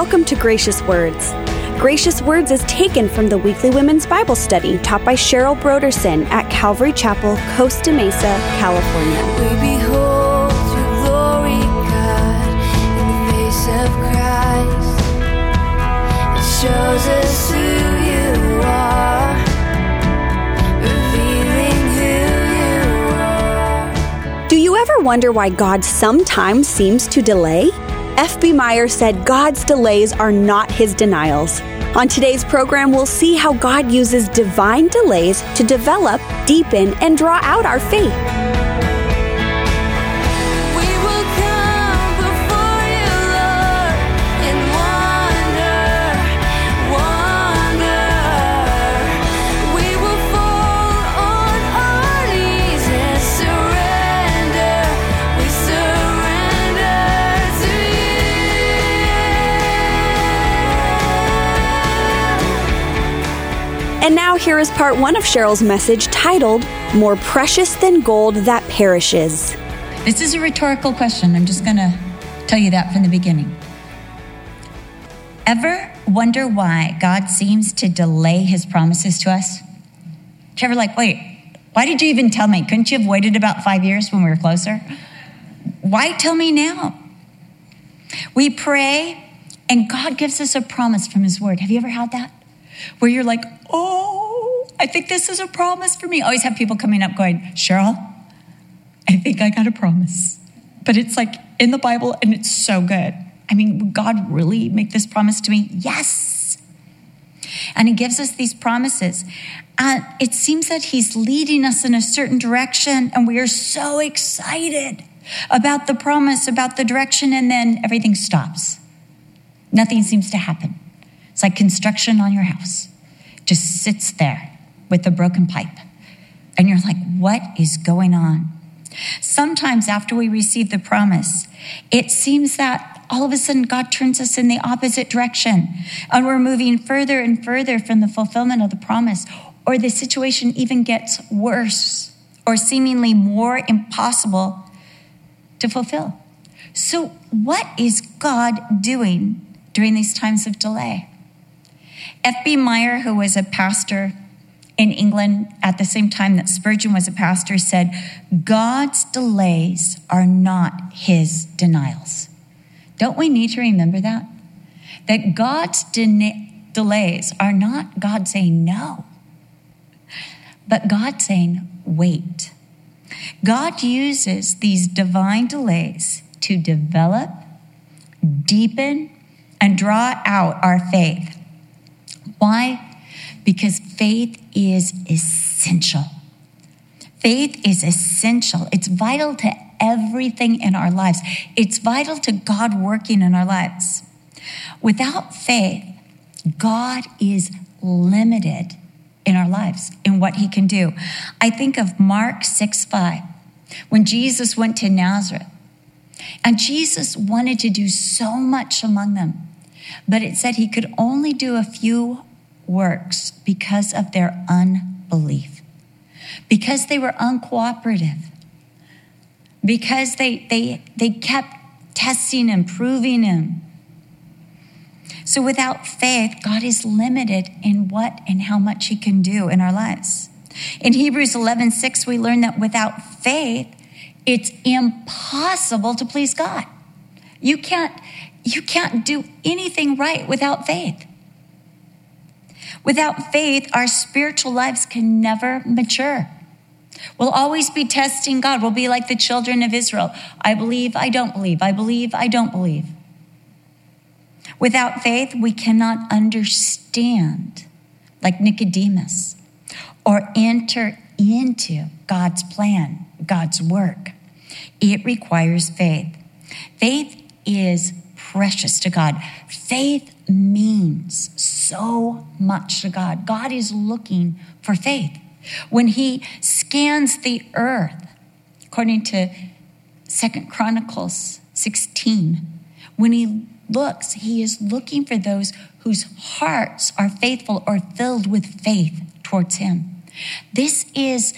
welcome to Gracious Words. Gracious Words is taken from the weekly women's Bible study taught by Cheryl Brodersen at Calvary Chapel, Costa Mesa, California. We behold your glory, God, in the face of Christ. It shows us who you are, revealing who you are. Do you ever wonder why God sometimes seems to delay? F.B. Meyer said God's delays are not his denials. On today's program, we'll see how God uses divine delays to develop, deepen, and draw out our faith. And now, here is part one of Cheryl's message titled, More Precious Than Gold That Perishes. This is a rhetorical question. I'm just going to tell you that from the beginning. Ever wonder why God seems to delay his promises to us? Trevor, like, wait, why did you even tell me? Couldn't you have waited about five years when we were closer? Why tell me now? We pray, and God gives us a promise from his word. Have you ever had that? Where you're like, oh, I think this is a promise for me. I always have people coming up going, Cheryl, I think I got a promise. But it's like in the Bible and it's so good. I mean, would God really make this promise to me? Yes. And He gives us these promises. And it seems that He's leading us in a certain direction, and we are so excited about the promise, about the direction, and then everything stops. Nothing seems to happen. It's like construction on your house, just sits there with a broken pipe. And you're like, what is going on? Sometimes after we receive the promise, it seems that all of a sudden God turns us in the opposite direction and we're moving further and further from the fulfillment of the promise, or the situation even gets worse or seemingly more impossible to fulfill. So, what is God doing during these times of delay? F.B. Meyer, who was a pastor in England at the same time that Spurgeon was a pastor, said, God's delays are not his denials. Don't we need to remember that? That God's de- delays are not God saying no, but God saying, wait. God uses these divine delays to develop, deepen, and draw out our faith. Why? Because faith is essential. Faith is essential. It's vital to everything in our lives. It's vital to God working in our lives. Without faith, God is limited in our lives in what he can do. I think of Mark 6 5, when Jesus went to Nazareth. And Jesus wanted to do so much among them, but it said he could only do a few works because of their unbelief, because they were uncooperative, because they, they, they kept testing and proving him. So without faith, God is limited in what and how much he can do in our lives. In Hebrews 11 6, we learn that without faith, it's impossible to please God. You can't, you can't do anything right without faith. Without faith, our spiritual lives can never mature. We'll always be testing God. We'll be like the children of Israel. I believe, I don't believe. I believe, I don't believe. Without faith, we cannot understand, like Nicodemus, or enter into God's plan, God's work. It requires faith. Faith is precious to God. Faith means so much to God. God is looking for faith. When he scans the earth, according to Second Chronicles 16, when he looks, he is looking for those whose hearts are faithful or filled with faith towards him. This is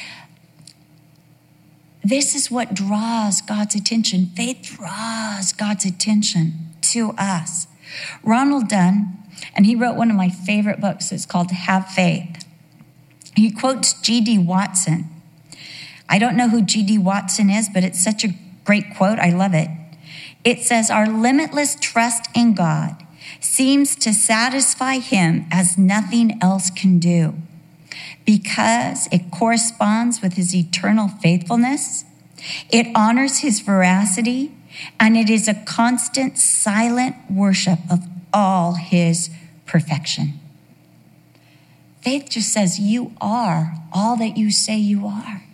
this is what draws God's attention. Faith draws God's attention to us. Ronald Dunn, and he wrote one of my favorite books. It's called Have Faith. He quotes G.D. Watson. I don't know who G.D. Watson is, but it's such a great quote. I love it. It says, Our limitless trust in God seems to satisfy him as nothing else can do because it corresponds with his eternal faithfulness, it honors his veracity, and it is a constant, silent worship of all his perfection. Faith just says, You are all that you say you are.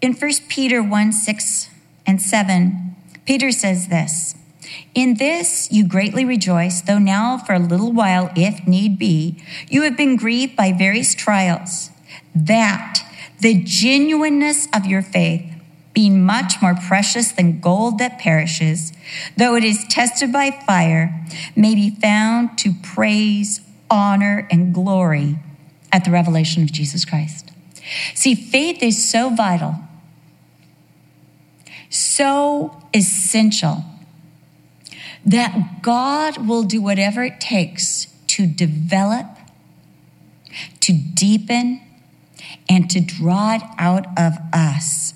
In 1 Peter 1 6 and 7, Peter says this In this you greatly rejoice, though now for a little while, if need be, you have been grieved by various trials, that the genuineness of your faith, being much more precious than gold that perishes, though it is tested by fire, may be found to praise, honor, and glory at the revelation of Jesus Christ. See, faith is so vital, so essential, that God will do whatever it takes to develop, to deepen, and to draw it out of us.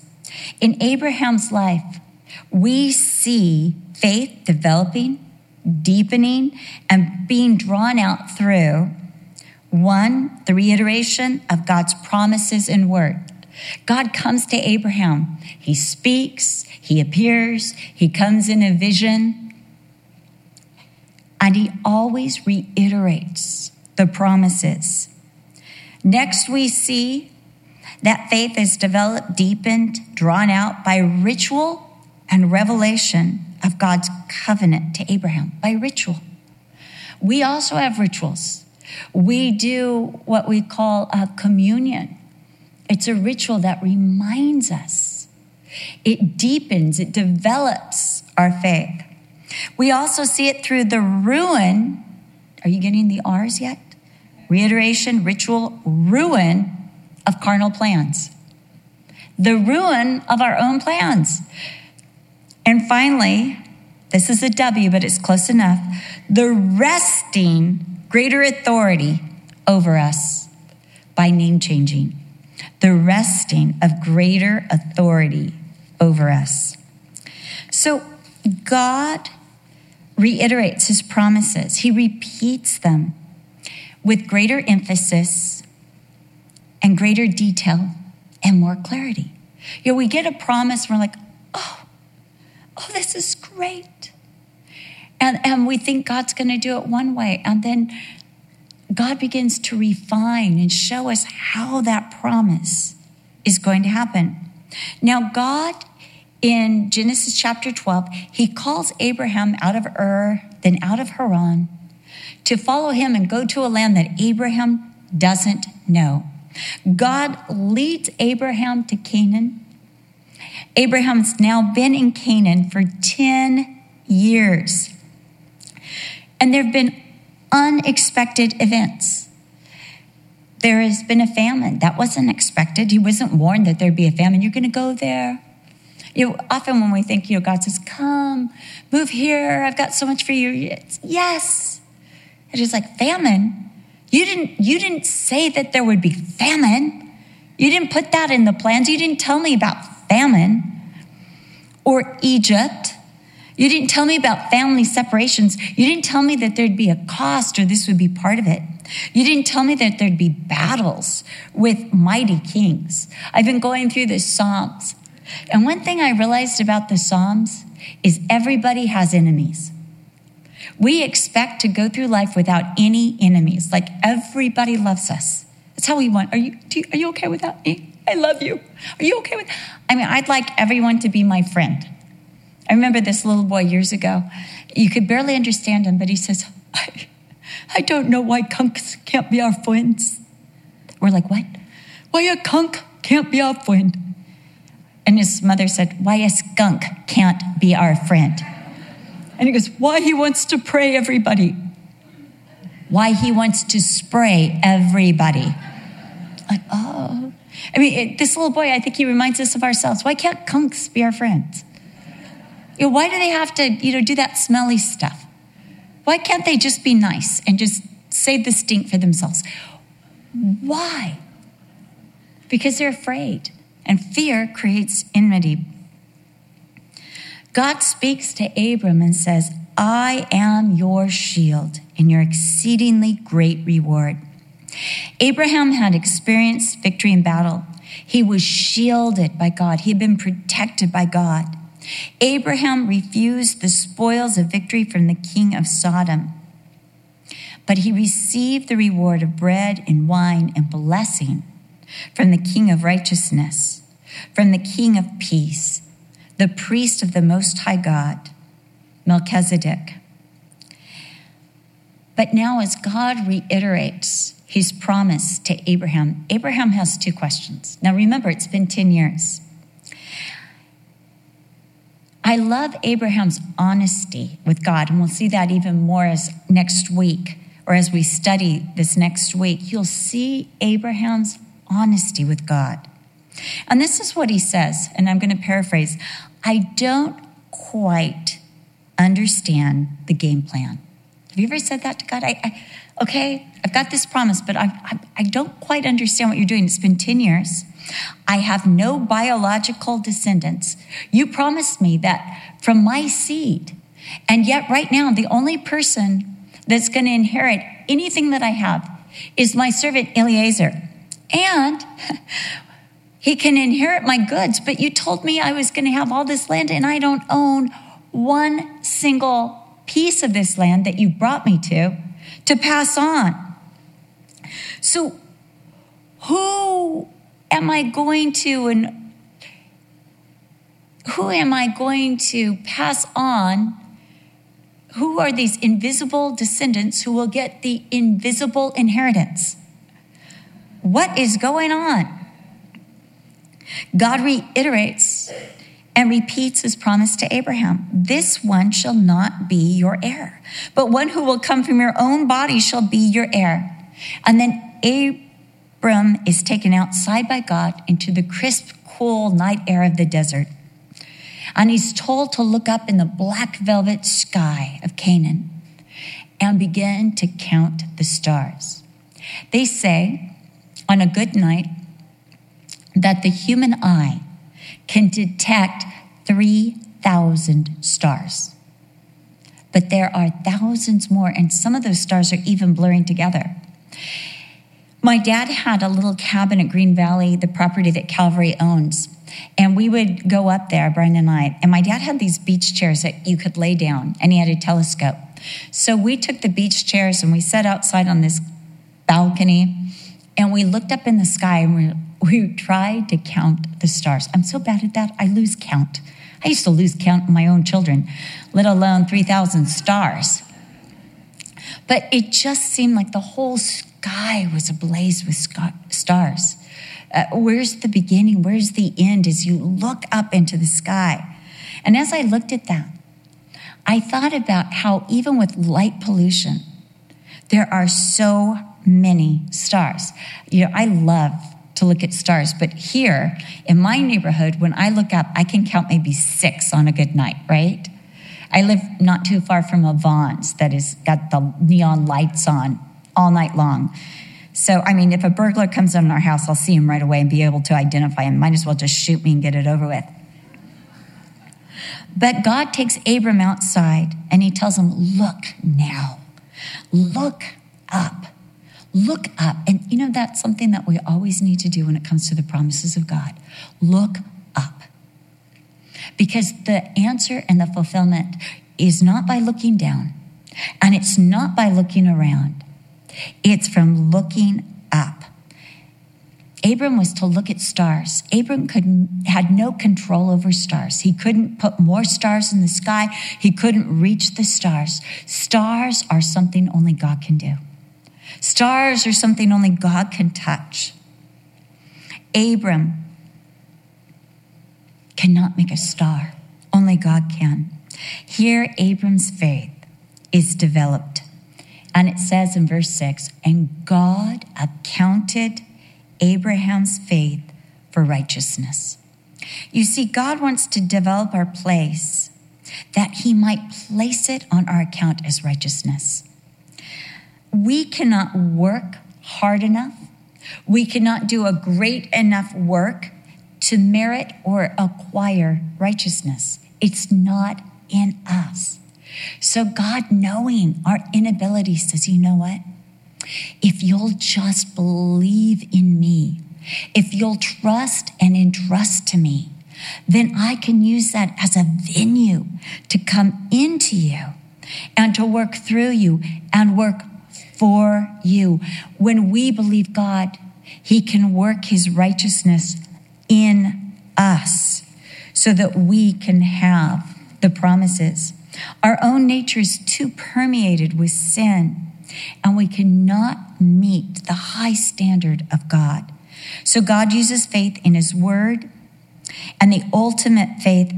In Abraham's life, we see faith developing, deepening, and being drawn out through one, the reiteration of God's promises and word. God comes to Abraham. He speaks, he appears, he comes in a vision, and he always reiterates the promises. Next, we see that faith is developed, deepened, drawn out by ritual and revelation of God's covenant to Abraham, by ritual. We also have rituals. We do what we call a communion. It's a ritual that reminds us, it deepens, it develops our faith. We also see it through the ruin. Are you getting the R's yet? Reiteration, ritual, ruin of carnal plans, the ruin of our own plans. And finally, this is a W, but it's close enough the wresting greater authority over us by name changing. The wresting of greater authority over us. So God reiterates his promises, he repeats them with greater emphasis and greater detail and more clarity. You know, we get a promise, we're like, oh, oh, this is great. And, and we think God's going to do it one way. And then God begins to refine and show us how that promise is going to happen. Now, God in Genesis chapter 12, he calls Abraham out of Ur, then out of Haran, to follow him and go to a land that Abraham doesn't know. God leads Abraham to Canaan. Abraham's now been in Canaan for 10 years. And there have been unexpected events. There has been a famine. That wasn't expected. He wasn't warned that there'd be a famine. You're going to go there. You know, often when we think, you know, God says, come, move here. I've got so much for you. It's, yes. It is like famine. You didn't, you didn't say that there would be famine. You didn't put that in the plans. You didn't tell me about famine or Egypt. You didn't tell me about family separations. You didn't tell me that there'd be a cost or this would be part of it. You didn't tell me that there'd be battles with mighty kings. I've been going through the Psalms. And one thing I realized about the Psalms is everybody has enemies. We expect to go through life without any enemies. Like everybody loves us. That's how we want. Are you, you, are you okay with that? I love you. Are you okay with? I mean, I'd like everyone to be my friend. I remember this little boy years ago. You could barely understand him, but he says, I, I don't know why kunks can't be our friends. We're like, what? Why a kunk can't be our friend? And his mother said, why a skunk can't be our friend. And he goes, Why he wants to pray everybody. Why he wants to spray everybody. Like, oh. I mean, it, this little boy, I think he reminds us of ourselves. Why can't kunks be our friends? You know, why do they have to, you know, do that smelly stuff? Why can't they just be nice and just save the stink for themselves? Why? Because they're afraid, and fear creates enmity. God speaks to Abram and says, I am your shield and your exceedingly great reward. Abraham had experienced victory in battle. He was shielded by God, he had been protected by God. Abraham refused the spoils of victory from the king of Sodom, but he received the reward of bread and wine and blessing from the king of righteousness, from the king of peace, the priest of the Most High God, Melchizedek. But now, as God reiterates his promise to Abraham, Abraham has two questions. Now, remember, it's been 10 years. I love Abraham's honesty with God, and we'll see that even more as next week or as we study this next week. You'll see Abraham's honesty with God. And this is what he says, and I'm going to paraphrase I don't quite understand the game plan. Have you ever said that to God? I, I okay, I've got this promise, but I, I, I don't quite understand what you're doing. It's been 10 years. I have no biological descendants. You promised me that from my seed. And yet, right now, the only person that's going to inherit anything that I have is my servant Eliezer. And he can inherit my goods, but you told me I was going to have all this land and I don't own one single piece of this land that you brought me to to pass on. So, who am I going to and who am I going to pass on? Who are these invisible descendants who will get the invisible inheritance? What is going on? God reiterates and repeats his promise to Abraham This one shall not be your heir, but one who will come from your own body shall be your heir. And then Abram is taken outside by God into the crisp, cool night air of the desert. And he's told to look up in the black velvet sky of Canaan and begin to count the stars. They say on a good night that the human eye can detect 3,000 stars. But there are thousands more, and some of those stars are even blurring together. My dad had a little cabin at Green Valley, the property that Calvary owns. And we would go up there, Brian and I, and my dad had these beach chairs that you could lay down, and he had a telescope. So we took the beach chairs and we sat outside on this balcony, and we looked up in the sky and we we tried to count the stars. I'm so bad at that, I lose count. I used to lose count of my own children, let alone 3,000 stars. But it just seemed like the whole sky was ablaze with stars. Uh, where's the beginning? Where's the end as you look up into the sky? And as I looked at that, I thought about how, even with light pollution, there are so many stars. You know, I love to look at stars. But here in my neighborhood, when I look up, I can count maybe six on a good night, right? I live not too far from a Vons that has got the neon lights on all night long. So, I mean, if a burglar comes in our house, I'll see him right away and be able to identify him. Might as well just shoot me and get it over with. But God takes Abram outside and he tells him, Look now, look up. Look up. And you know, that's something that we always need to do when it comes to the promises of God. Look up. Because the answer and the fulfillment is not by looking down, and it's not by looking around, it's from looking up. Abram was to look at stars. Abram couldn't had no control over stars. He couldn't put more stars in the sky. He couldn't reach the stars. Stars are something only God can do. Stars are something only God can touch. Abram cannot make a star, only God can. Here, Abram's faith is developed. And it says in verse 6 and God accounted Abraham's faith for righteousness. You see, God wants to develop our place that he might place it on our account as righteousness. We cannot work hard enough. We cannot do a great enough work to merit or acquire righteousness. It's not in us. So, God, knowing our inability, says, You know what? If you'll just believe in me, if you'll trust and entrust to me, then I can use that as a venue to come into you and to work through you and work for you. When we believe God, He can work His righteousness in us so that we can have the promises. Our own nature is too permeated with sin, and we cannot meet the high standard of God. So God uses faith in His Word and the ultimate faith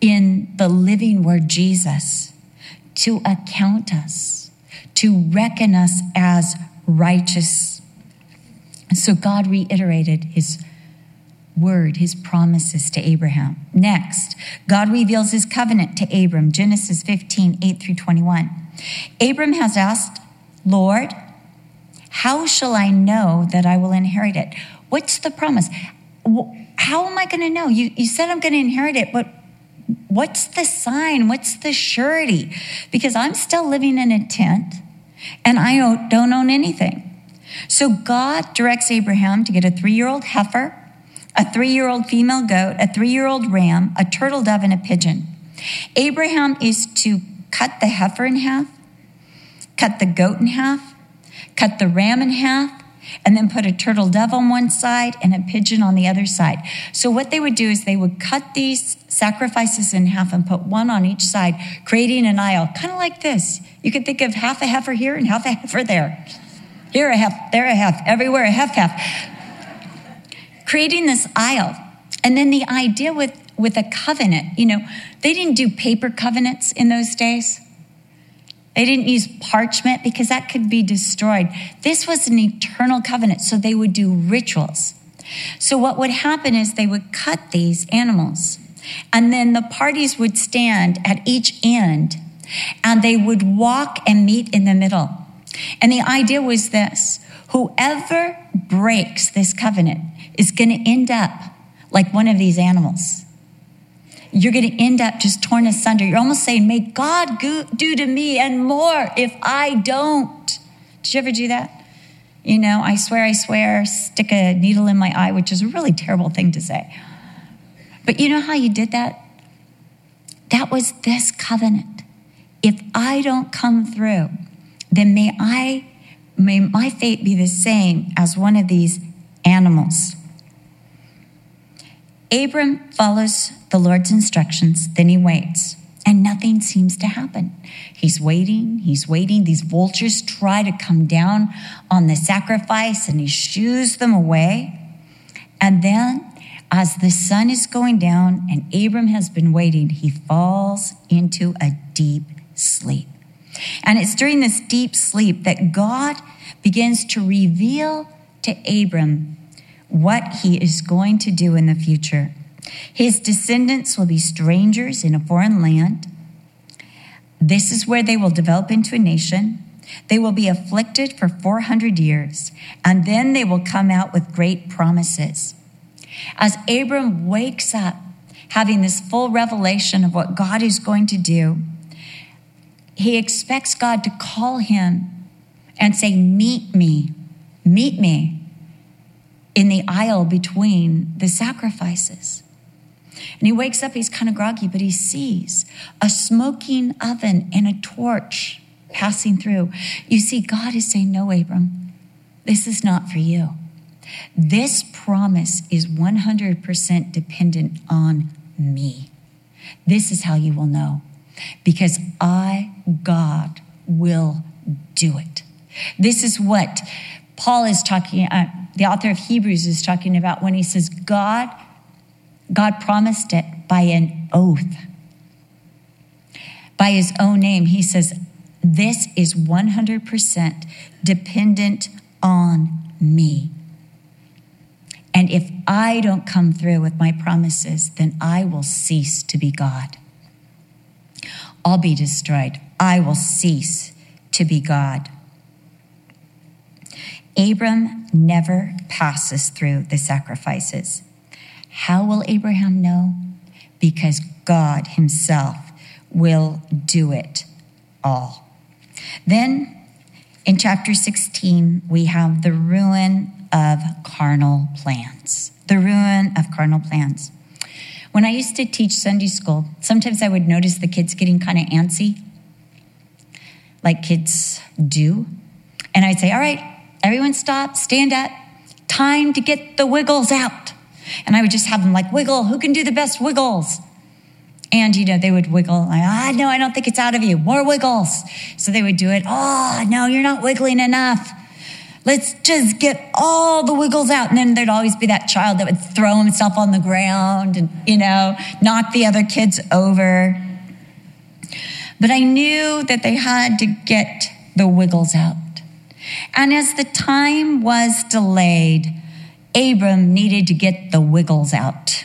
in the living Word, Jesus, to account us, to reckon us as righteous. So God reiterated His word, his promises to Abraham. Next, God reveals his covenant to Abram, Genesis 15, 8 through 21. Abram has asked, Lord, how shall I know that I will inherit it? What's the promise? How am I going to know? You, you said I'm going to inherit it, but what's the sign? What's the surety? Because I'm still living in a tent and I don't own anything. So God directs Abraham to get a three year old heifer a three year old female goat, a three year old ram, a turtle dove, and a pigeon. Abraham is to cut the heifer in half, cut the goat in half, cut the ram in half, and then put a turtle dove on one side and a pigeon on the other side. So, what they would do is they would cut these sacrifices in half and put one on each side, creating an aisle, kind of like this. You could think of half a heifer here and half a heifer there. Here a half, there a half, everywhere a half half creating this aisle. And then the idea with, with a covenant, you know, they didn't do paper covenants in those days. They didn't use parchment because that could be destroyed. This was an eternal covenant, so they would do rituals. So, what would happen is they would cut these animals, and then the parties would stand at each end, and they would walk and meet in the middle. And the idea was this whoever breaks this covenant is going to end up like one of these animals. You're going to end up just torn asunder. You're almost saying, May God do to me and more if I don't. Did you ever do that? You know, I swear, I swear, stick a needle in my eye, which is a really terrible thing to say. But you know how you did that? That was this covenant. If I don't come through, then may I, may my fate be the same as one of these animals. Abram follows the Lord's instructions, then he waits, and nothing seems to happen. He's waiting, he's waiting. These vultures try to come down on the sacrifice, and he shoos them away. And then, as the sun is going down and Abram has been waiting, he falls into a deep sleep. And it's during this deep sleep that God begins to reveal to Abram what he is going to do in the future. His descendants will be strangers in a foreign land. This is where they will develop into a nation. They will be afflicted for 400 years, and then they will come out with great promises. As Abram wakes up, having this full revelation of what God is going to do, he expects God to call him and say, Meet me, meet me in the aisle between the sacrifices. And he wakes up, he's kind of groggy, but he sees a smoking oven and a torch passing through. You see, God is saying, No, Abram, this is not for you. This promise is 100% dependent on me. This is how you will know. Because I, God, will do it. This is what Paul is talking, uh, the author of Hebrews is talking about when he says, God, God promised it by an oath. By his own name, he says, This is 100% dependent on me. And if I don't come through with my promises, then I will cease to be God. I'll be destroyed. I will cease to be God. Abram never passes through the sacrifices. How will Abraham know? Because God Himself will do it all. Then in chapter 16, we have the ruin of carnal plans. The ruin of carnal plans. When I used to teach Sunday school, sometimes I would notice the kids getting kind of antsy, like kids do. And I'd say, All right, everyone stop, stand up, time to get the wiggles out. And I would just have them like, Wiggle, who can do the best wiggles? And, you know, they would wiggle. Like, ah, no, I don't think it's out of you. More wiggles. So they would do it. Oh, no, you're not wiggling enough. Let's just get all the wiggles out. And then there'd always be that child that would throw himself on the ground and, you know, knock the other kids over. But I knew that they had to get the wiggles out. And as the time was delayed, Abram needed to get the wiggles out.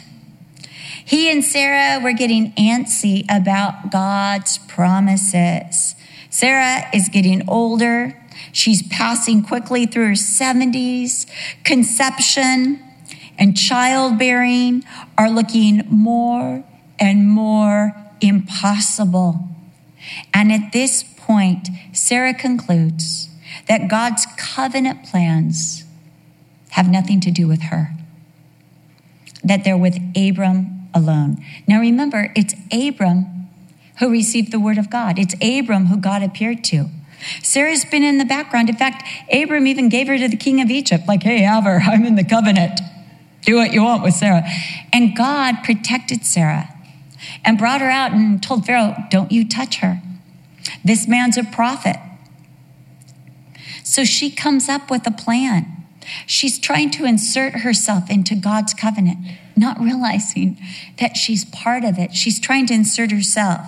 He and Sarah were getting antsy about God's promises. Sarah is getting older. She's passing quickly through her 70s. Conception and childbearing are looking more and more impossible. And at this point, Sarah concludes that God's covenant plans have nothing to do with her, that they're with Abram alone. Now remember, it's Abram who received the word of God. It's Abram who God appeared to. Sarah's been in the background. In fact, Abram even gave her to the king of Egypt, like, hey, have I'm in the covenant. Do what you want with Sarah. And God protected Sarah and brought her out and told Pharaoh, don't you touch her. This man's a prophet. So she comes up with a plan. She's trying to insert herself into God's covenant, not realizing that she's part of it. She's trying to insert herself.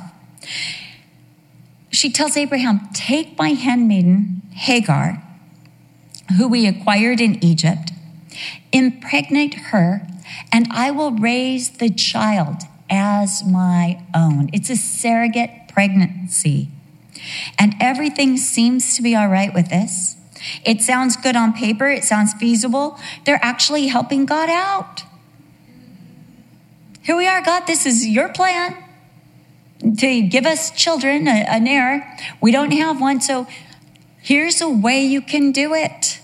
She tells Abraham, Take my handmaiden, Hagar, who we acquired in Egypt, impregnate her, and I will raise the child as my own. It's a surrogate pregnancy. And everything seems to be all right with this. It sounds good on paper, it sounds feasible. They're actually helping God out. Here we are, God, this is your plan to give us children, a, an heir. We don't have one, so here's a way you can do it.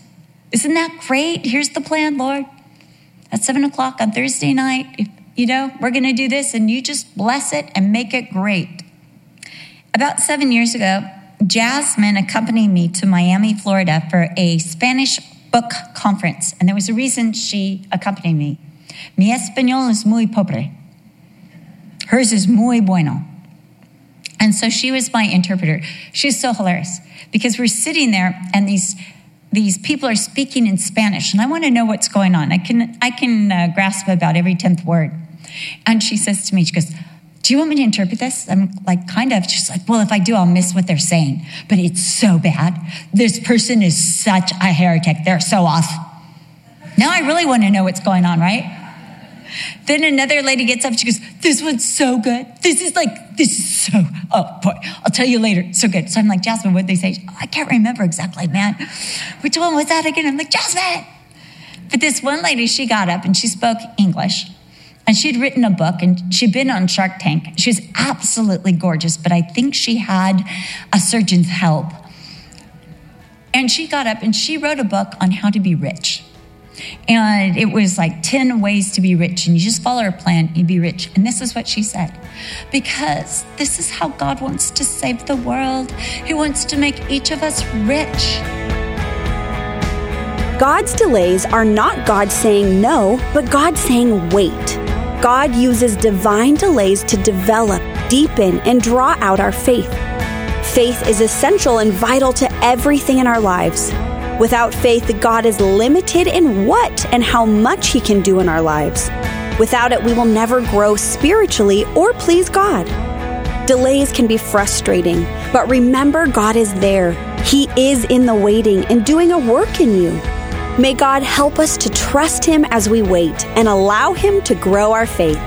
Isn't that great? Here's the plan, Lord. At seven o'clock on Thursday night, you know, we're going to do this, and you just bless it and make it great. About seven years ago, Jasmine accompanied me to Miami, Florida for a Spanish book conference, and there was a reason she accompanied me. Mi español es muy pobre. Hers is muy bueno. And so she was my interpreter. She's so hilarious because we're sitting there and these these people are speaking in Spanish, and I want to know what's going on. I can I can uh, grasp about every tenth word. And she says to me, she goes, do you want me to interpret this? I'm like, kind of. She's like, well, if I do, I'll miss what they're saying. But it's so bad. This person is such a heretic. They're so off. Now I really want to know what's going on, right? Then another lady gets up. She goes, This one's so good. This is like, this is so, oh boy, I'll tell you later. So good. So I'm like, Jasmine, what they say? Oh, I can't remember exactly, man. Which one was that again? I'm like, Jasmine. But this one lady, she got up and she spoke English. And she'd written a book and she'd been on Shark Tank. She was absolutely gorgeous, but I think she had a surgeon's help. And she got up and she wrote a book on how to be rich. And it was like 10 ways to be rich. And you just follow her plan, you'd be rich. And this is what she said because this is how God wants to save the world, He wants to make each of us rich. God's delays are not God saying no, but God saying wait. God uses divine delays to develop, deepen, and draw out our faith. Faith is essential and vital to everything in our lives. Without faith, God is limited in what and how much He can do in our lives. Without it, we will never grow spiritually or please God. Delays can be frustrating, but remember God is there. He is in the waiting and doing a work in you. May God help us to trust Him as we wait and allow Him to grow our faith.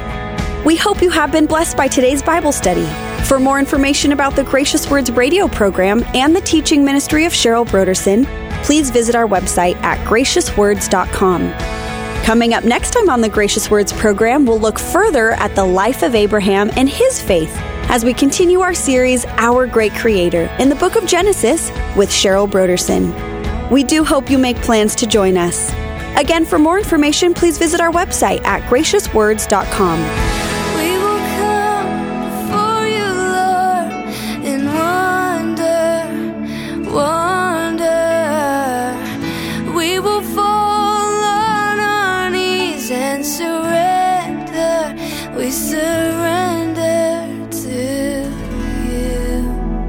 We hope you have been blessed by today's Bible study. For more information about the Gracious Words radio program and the teaching ministry of Cheryl Brodersen, please visit our website at graciouswords.com. Coming up next time on the Gracious Words program, we'll look further at the life of Abraham and his faith as we continue our series, Our Great Creator, in the book of Genesis with Cheryl Brodersen. We do hope you make plans to join us. Again, for more information, please visit our website at graciouswords.com.